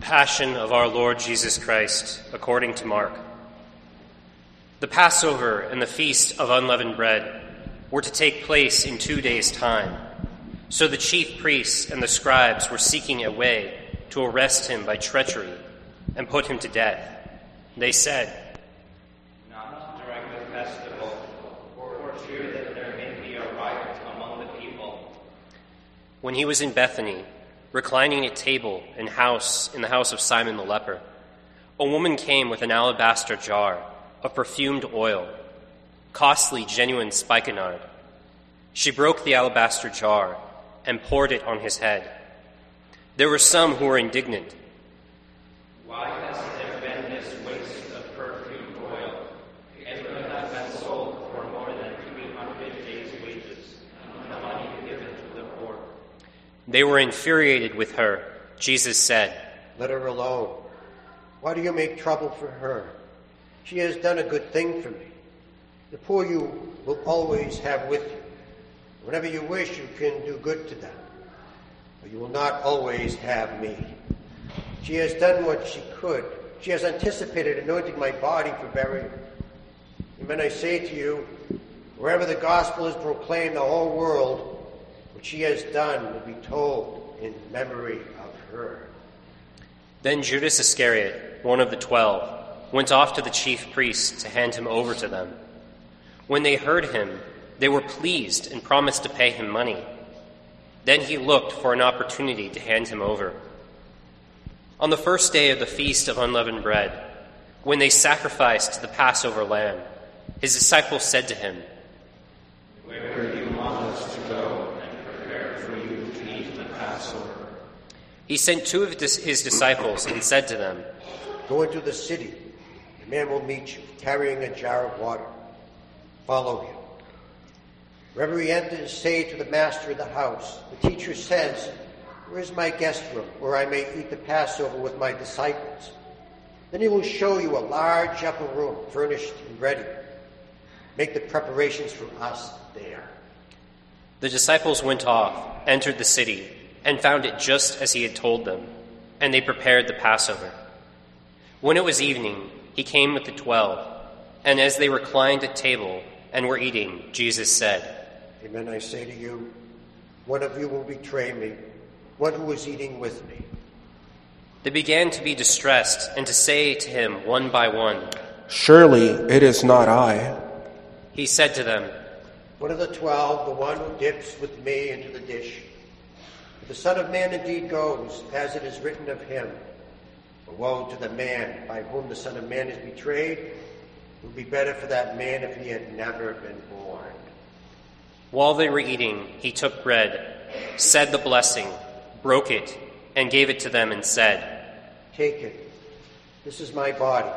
Passion of our Lord Jesus Christ, according to Mark. The Passover and the Feast of Unleavened Bread were to take place in two days' time. So the chief priests and the scribes were seeking a way to arrest him by treachery and put him to death. They said, Not during the festival, for fear that there may be a riot among the people. When he was in Bethany, reclining at table in house in the house of Simon the leper, a woman came with an alabaster jar of perfumed oil, costly genuine spikenard. She broke the alabaster jar and poured it on his head. There were some who were indignant. Why has there been this waste of perfumed oil? It could have been sold for more than 300 days' wages, and the money given to the poor. They were infuriated with her. Jesus said, Let her alone. Why do you make trouble for her? She has done a good thing for me. The poor you will always have with you. Whenever you wish, you can do good to them. But you will not always have me. She has done what she could. She has anticipated anointing my body for burial. Amen, I say to you, wherever the gospel is proclaimed, the whole world, what she has done will be told in memory of her. Then Judas Iscariot, one of the twelve, went off to the chief priests to hand him over to them. When they heard him, they were pleased and promised to pay him money. Then he looked for an opportunity to hand him over. On the first day of the feast of unleavened bread, when they sacrificed the Passover lamb, his disciples said to him, Where do you want us to go and prepare for you to eat the Passover? He sent two of his disciples and said to them, Go into the city. A man will meet you, carrying a jar of water. Follow him. Wherever he enters, say to the master of the house, The teacher says, Where is my guest room, where I may eat the Passover with my disciples? Then he will show you a large upper room, furnished and ready. Make the preparations for us there. The disciples went off, entered the city, and found it just as he had told them, and they prepared the Passover. When it was evening, he came with the twelve, and as they reclined at table and were eating, Jesus said, Amen, I say to you, one of you will betray me, one who is eating with me. They began to be distressed and to say to him one by one, Surely it is not I. He said to them, One of the twelve, the one who dips with me into the dish. The Son of Man indeed goes, as it is written of him. But woe to the man by whom the Son of Man is betrayed. It would be better for that man if he had never been born. While they were eating, he took bread, said the blessing, broke it, and gave it to them, and said, Take it. This is my body.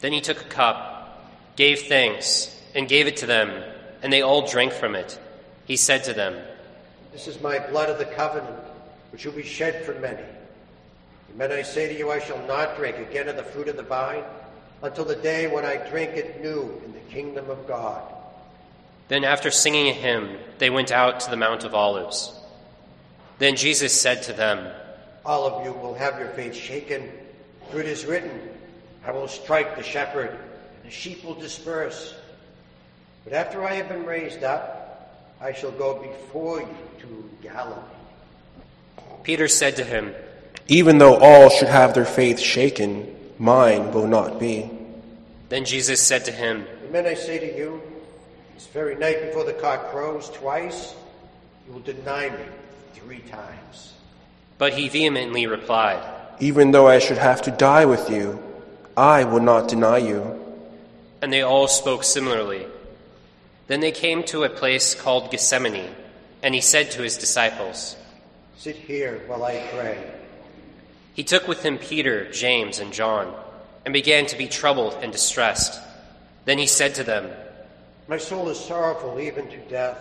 Then he took a cup, gave thanks, and gave it to them, and they all drank from it. He said to them, This is my blood of the covenant, which will be shed for many. Amen, I say to you, I shall not drink again of the fruit of the vine until the day when I drink it new in the kingdom of God. Then, after singing a hymn, they went out to the Mount of Olives. Then Jesus said to them, All of you will have your faith shaken, for it is written, I will strike the shepherd, and the sheep will disperse. But after I have been raised up, I shall go before you to Galilee. Peter said to him, Even though all should have their faith shaken, mine will not be. Then Jesus said to him, Amen, I say to you, this very night before the cock crows twice, you will deny me three times. But he vehemently replied, Even though I should have to die with you, I will not deny you. and they all spoke similarly. Then they came to a place called Gethsemane, and he said to his disciples, Sit here while I pray. He took with him Peter, James, and John, and began to be troubled and distressed. Then he said to them, My soul is sorrowful even to death.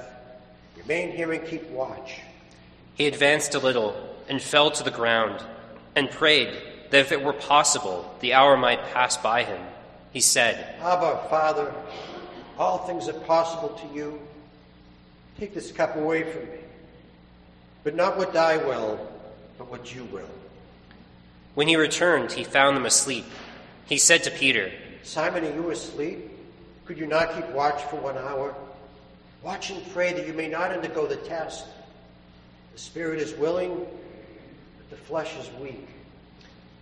Remain here and keep watch. He advanced a little and fell to the ground and prayed that if it were possible, the hour might pass by him. He said, Abba, Father, all things are possible to you. Take this cup away from me. But not what I will, but what you will. When he returned, he found them asleep. He said to Peter, Simon, are you asleep? Could you not keep watch for one hour? Watch and pray that you may not undergo the test. The spirit is willing, but the flesh is weak.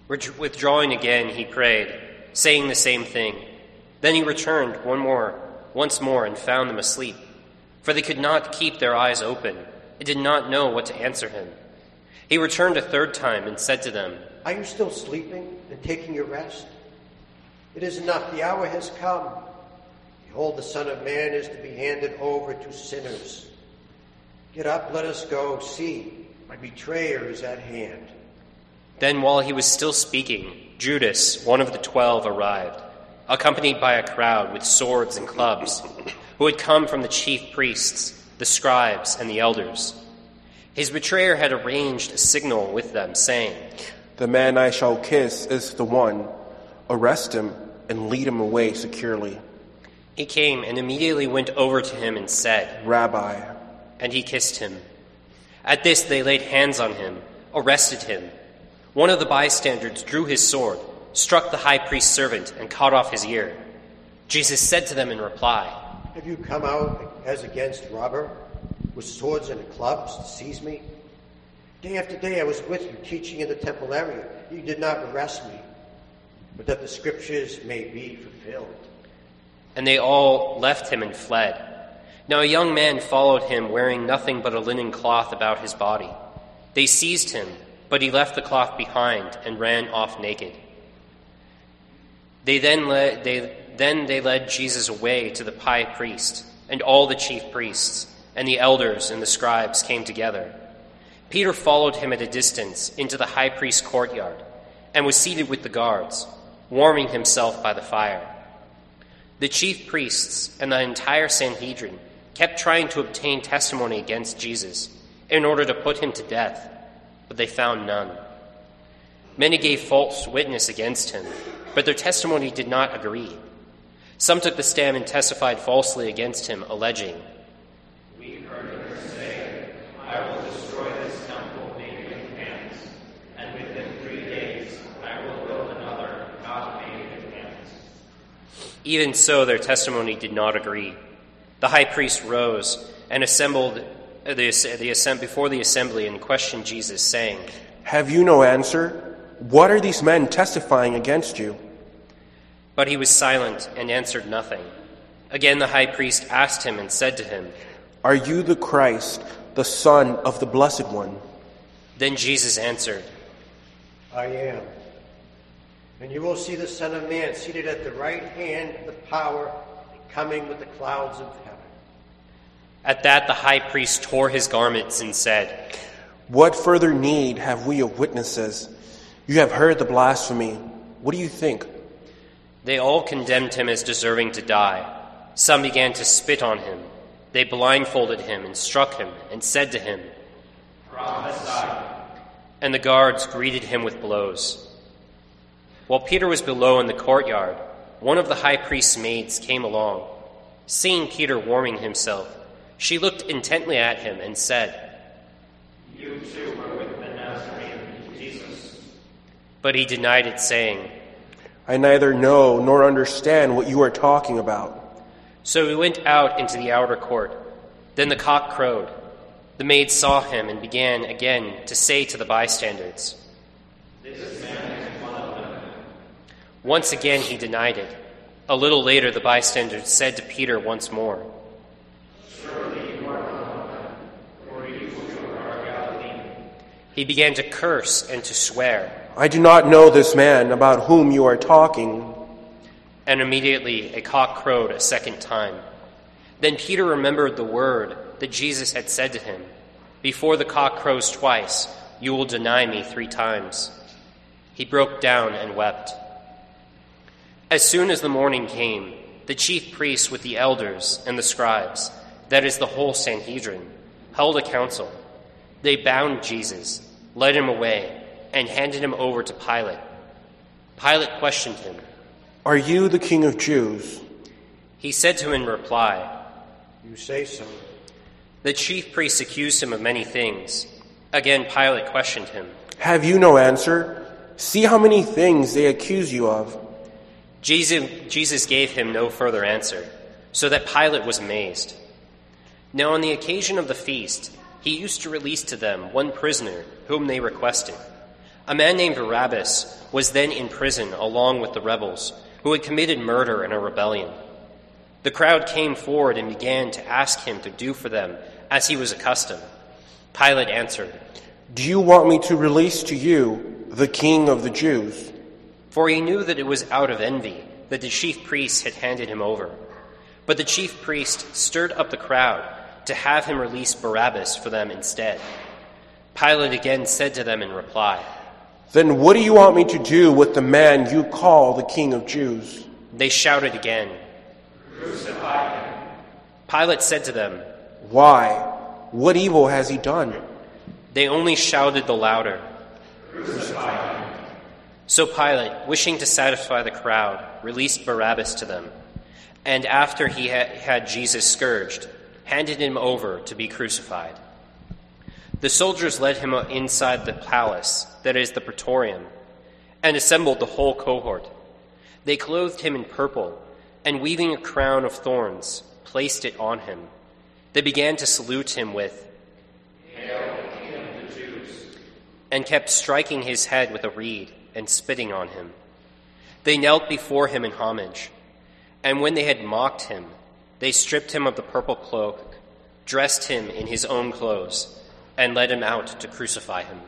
Withdrawing again, he prayed, saying the same thing. Then he returned one more, once more, and found them asleep, for they could not keep their eyes open, and did not know what to answer him. He returned a third time and said to them, Are you still sleeping and taking your rest? It is enough. The hour has come. Behold, the Son of Man is to be handed over to sinners. Get up, let us go. See, my betrayer is at hand. Then, while he was still speaking, Judas, one of the twelve, arrived, accompanied by a crowd with swords and clubs, who had come from the chief priests, the scribes, and the elders. His betrayer had arranged a signal with them, saying, The man I shall kiss is the one. Arrest him and lead him away securely. He came and immediately went over to him and said, Rabbi, and he kissed him. At this, they laid hands on him, arrested him. One of the bystanders drew his sword, struck the high priest's servant, and cut off his ear. Jesus said to them in reply, Have you come out as against robber, with swords and clubs to seize me? Day after day I was with you, teaching in the temple area. You did not arrest me, but that the scriptures may be fulfilled. And they all left him and fled. Now a young man followed him, wearing nothing but a linen cloth about his body. They seized him, but he left the cloth behind and ran off naked. They then led, they, then they led Jesus away to the high priest, and all the chief priests, and the elders and the scribes came together. Peter followed him at a distance into the high priest's courtyard, and was seated with the guards, warming himself by the fire. The chief priests and the entire Sanhedrin kept trying to obtain testimony against Jesus in order to put him to death, but they found none. Many gave false witness against him, but their testimony did not agree. Some took the stand and testified falsely against him, alleging, We heard her say, I will destroy this temple made with hands, and within three days I will build another not made with hands. Even so, their testimony did not agree. The high priest rose and assembled uh, the, the, assemb- before the assembly and questioned Jesus, saying, have you no answer? What are these men testifying against you? But he was silent and answered nothing. Again, the high priest asked him and said to him, Are you the Christ, the Son of the Blessed One? Then Jesus answered, I am. And you will see the Son of Man seated at the right hand of the power, coming with the clouds of heaven. At that, the high priest tore his garments and said, What further need have we of witnesses? You have heard the blasphemy. What do you think? They all condemned him as deserving to die. Some began to spit on him. They blindfolded him and struck him and said to him, Prophesy. And the guards greeted him with blows. While Peter was below in the courtyard, one of the high priest's maids came along. Seeing Peter warming himself, she looked intently at him and said, You too were with the Nazarene, Jesus. But he denied it, saying, I neither know nor understand what you are talking about. So he went out into the outer court. Then the cock crowed. The maid saw him and began again to say to the bystanders, This man is one of them. Once again he denied it. A little later, the bystanders said to Peter once more, Surely you are not of them, for you are Galilean. He began to curse and to swear, I do not know this man about whom you are talking. and immediately a cock crowed a second time. Then Peter remembered the word that Jesus had said to him Before the cock crows twice, you will deny me three times. He broke down and wept. As soon as the morning came, the chief priests with the elders and the scribes, that is the whole Sanhedrin, held a council. They bound Jesus, led him away, and handed him over to Pilate. Pilate questioned him. Are you the king of Jews? He said to him in reply, You say so. The chief priests accused him of many things. Again, Pilate questioned him. Have you no answer? See how many things they accuse you of. Jesus, Jesus gave him no further answer, so that Pilate was amazed. Now, on the occasion of the feast, he used to release to them one prisoner whom they requested. A man named Barabbas was then in prison along with the rebels who had committed murder in a rebellion. The crowd came forward and began to ask him to do for them as he was accustomed. Pilate answered, Do you want me to release to you the king of the Jews? For he knew that it was out of envy that the chief priests had handed him over. But the chief priest stirred up the crowd to have him release Barabbas for them instead. Pilate again said to them in reply, Then what do you want me to do with the man you call the king of Jews? They shouted again. Crucify him. Pilate said to them, Why? What evil has he done? They only shouted the louder. Crucify him. So Pilate, wishing to satisfy the crowd, released Barabbas to them, and after he had, had Jesus scourged, handed him over to be crucified. The soldiers led him inside the palace, that is, the praetorium, and assembled the whole cohort. They clothed him in purple, and weaving a crown of thorns, placed it on him. They began to salute him with, and kept striking his head with a reed and spitting on him. They knelt before him in homage, and when they had mocked him, they stripped him of the purple cloak, dressed him in his own clothes, and led him out to crucify him.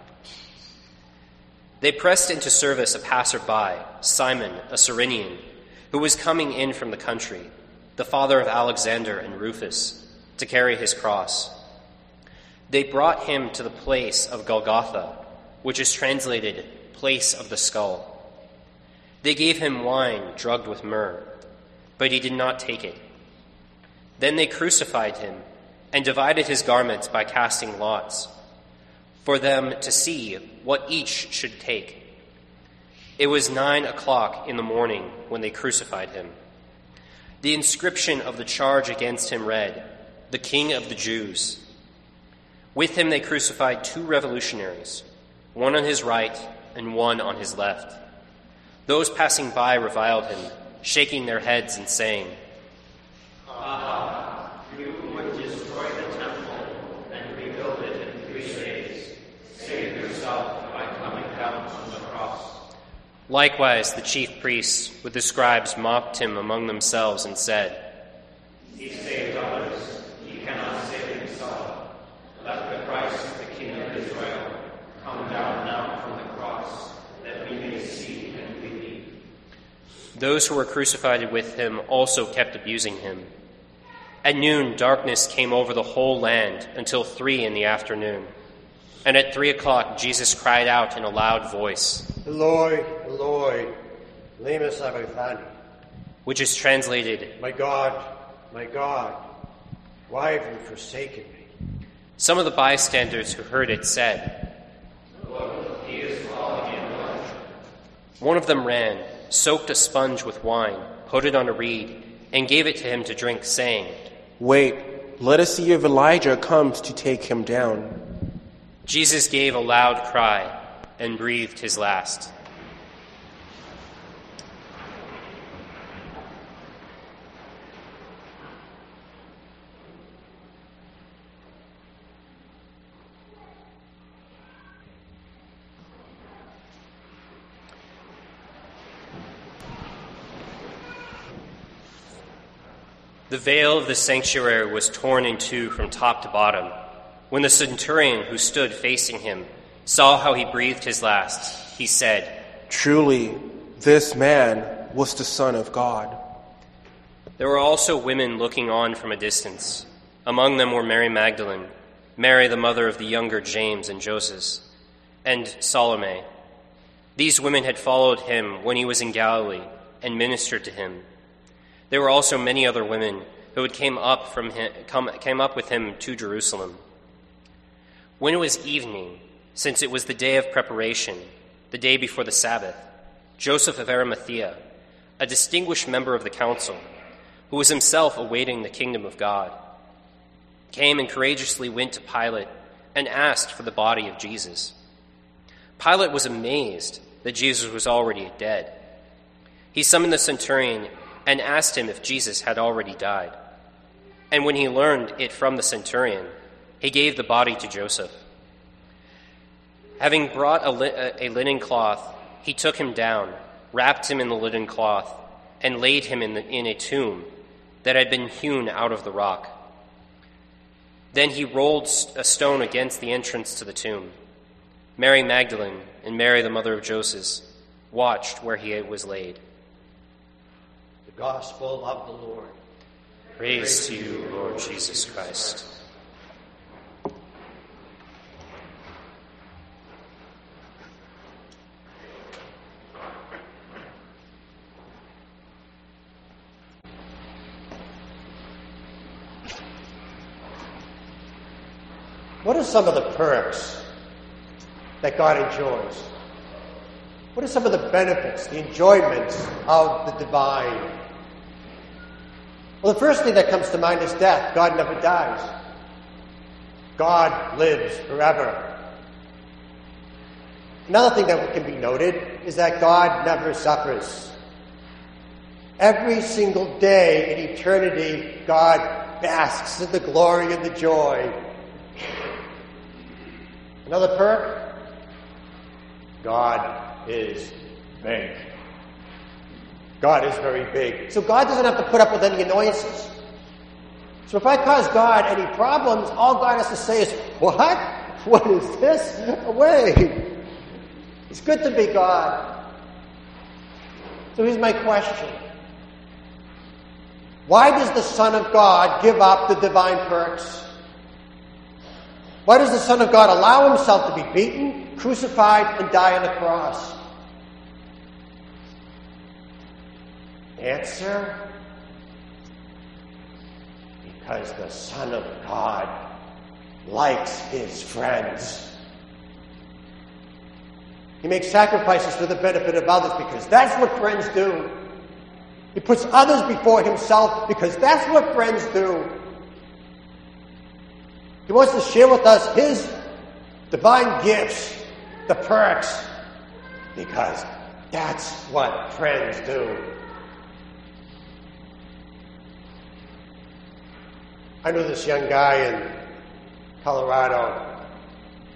They pressed into service a passerby, Simon, a Cyrenian, who was coming in from the country, the father of Alexander and Rufus, to carry his cross. They brought him to the place of Golgotha, which is translated place of the skull. They gave him wine drugged with myrrh, but he did not take it. Then they crucified him and divided his garments by casting lots for them to see what each should take. It was nine o'clock in the morning when they crucified him. The inscription of the charge against him read, The King of the Jews. With him they crucified two revolutionaries, one on his right and one on his left. Those passing by reviled him, shaking their heads and saying, Ah, you would destroy the temple and rebuild it in three days. Save yourself by coming down from the cross. Likewise, the chief priests with the scribes mocked him among themselves and said, He saved others. He cannot save himself. Let the Christ, the King of Israel, come down now from the cross, that we may see and believe. Those who were crucified with him also kept abusing him. At noon, darkness came over the whole land until three in the afternoon. And at three o'clock, Jesus cried out in a loud voice, Eloi, Eloi, lema sabachthani. which is translated, My God, my God, why have you forsaken me? Some of the bystanders who heard it said, He is falling in blood. One of them ran, soaked a sponge with wine, put it on a reed, and gave it to him to drink, saying, Wait, let us see if Elijah comes to take him down. Jesus gave a loud cry and breathed his last. The veil of the sanctuary was torn in two from top to bottom. When the centurion who stood facing him saw how he breathed his last, he said, Truly, this man was the Son of God. There were also women looking on from a distance. Among them were Mary Magdalene, Mary the mother of the younger James and Joseph, and Salome. These women had followed him when he was in Galilee and ministered to him. There were also many other women who had came up from him, come, came up with him to Jerusalem. When it was evening, since it was the day of preparation, the day before the Sabbath, Joseph of Arimathea, a distinguished member of the council, who was himself awaiting the kingdom of God, came and courageously went to Pilate and asked for the body of Jesus. Pilate was amazed that Jesus was already dead. He summoned the centurion and asked him if Jesus had already died. And when he learned it from the centurion, he gave the body to Joseph. Having brought a, li- a linen cloth, he took him down, wrapped him in the linen cloth, and laid him in, the, in a tomb that had been hewn out of the rock. Then he rolled a stone against the entrance to the tomb. Mary Magdalene and Mary, the mother of Joseph, watched where he was laid. The Gospel of the Lord. Praise to you, Lord Jesus Christ. Some of the perks that God enjoys? What are some of the benefits, the enjoyments of the divine? Well, the first thing that comes to mind is death. God never dies. God lives forever. Another thing that can be noted is that God never suffers. Every single day in eternity, God basks in the glory and the joy. Another perk God is big. God is very big. So God doesn't have to put up with any annoyances. So if I cause God any problems, all God has to say is, What? What is this? Away. It's good to be God. So here's my question Why does the Son of God give up the divine perks? Why does the Son of God allow himself to be beaten, crucified, and die on the cross? Answer because the Son of God likes his friends. He makes sacrifices for the benefit of others because that's what friends do. He puts others before himself because that's what friends do. He wants to share with us his divine gifts, the perks, because that's what friends do. I knew this young guy in Colorado.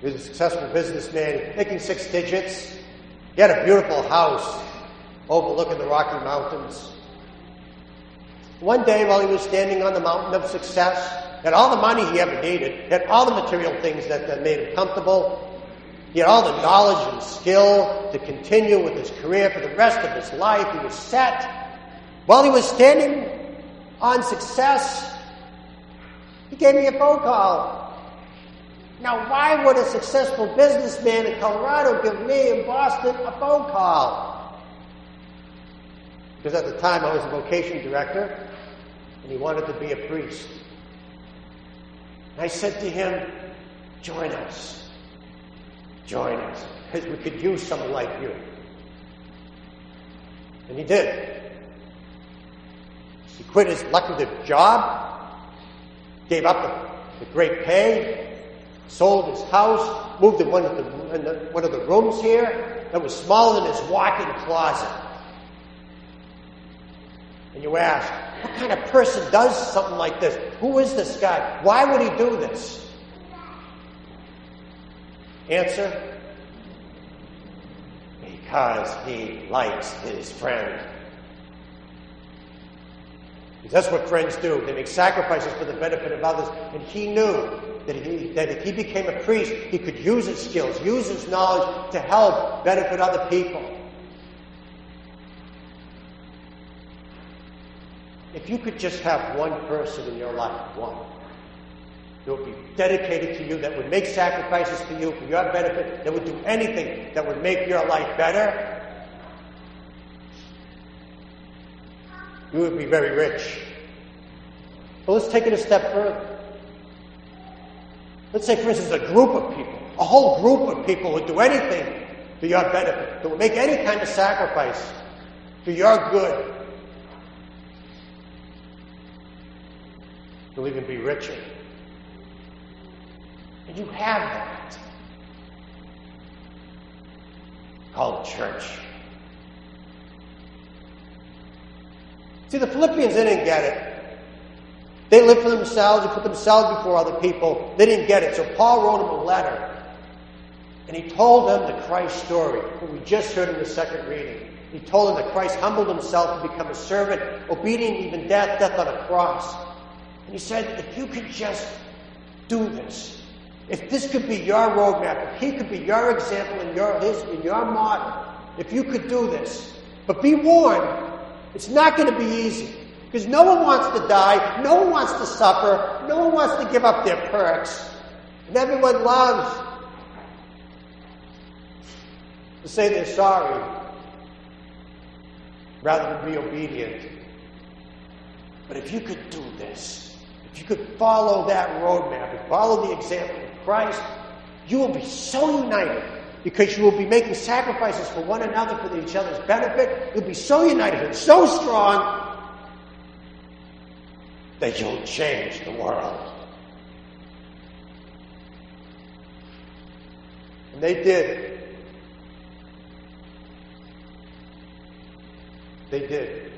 He was a successful businessman, making six digits. He had a beautiful house overlooking the Rocky Mountains. One day, while he was standing on the mountain of success, had all the money he ever needed, had all the material things that, that made him comfortable, he had all the knowledge and skill to continue with his career for the rest of his life. He was set. While he was standing on success, he gave me a phone call. Now, why would a successful businessman in Colorado give me in Boston a phone call? Because at the time I was a vocation director, and he wanted to be a priest. I said to him, Join us. Join us. Because we could use someone like you. And he did. He quit his lucrative job gave up the, the great pay, sold his house, moved in one of the, the, one of the rooms here that was smaller than his walk-in closet. And you ask, what kind of person does something like this? Who is this guy? Why would he do this? Answer, because he likes his friend. Because that's what friends do. They make sacrifices for the benefit of others. And he knew that, he, that if he became a priest, he could use his skills, use his knowledge to help benefit other people. If you could just have one person in your life, one, that would be dedicated to you, that would make sacrifices for you, for your benefit, that would do anything that would make your life better, you would be very rich. But let's take it a step further. Let's say, for instance, a group of people, a whole group of people would do anything for your benefit, that would make any kind of sacrifice for your good. You'll even be richer. And you have that. called church. See, the Philippians, they didn't get it. They lived for themselves, and put themselves before other people. They didn't get it. So Paul wrote them a letter. And he told them the Christ story, what we just heard in the second reading. He told them that Christ humbled himself to become a servant, obedient even death, death on a cross. He said, if you could just do this, if this could be your roadmap, if he could be your example and your his and your model, if you could do this. But be warned, it's not going to be easy. Because no one wants to die, no one wants to suffer, no one wants to give up their perks. And everyone loves to say they're sorry rather than be obedient. But if you could do this, if you could follow that roadmap and follow the example of Christ, you will be so united because you will be making sacrifices for one another for each other's benefit. You'll be so united and so strong that you'll change the world. And they did. They did.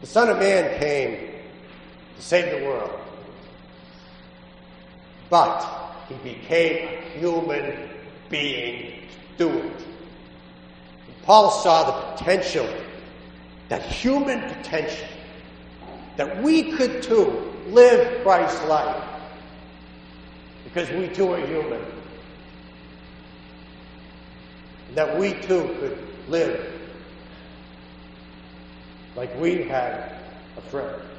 The Son of Man came to save the world. But he became a human being to do it. And Paul saw the potential, that human potential, that we could too live Christ's life. Because we too are human. That we too could live like we had a friend.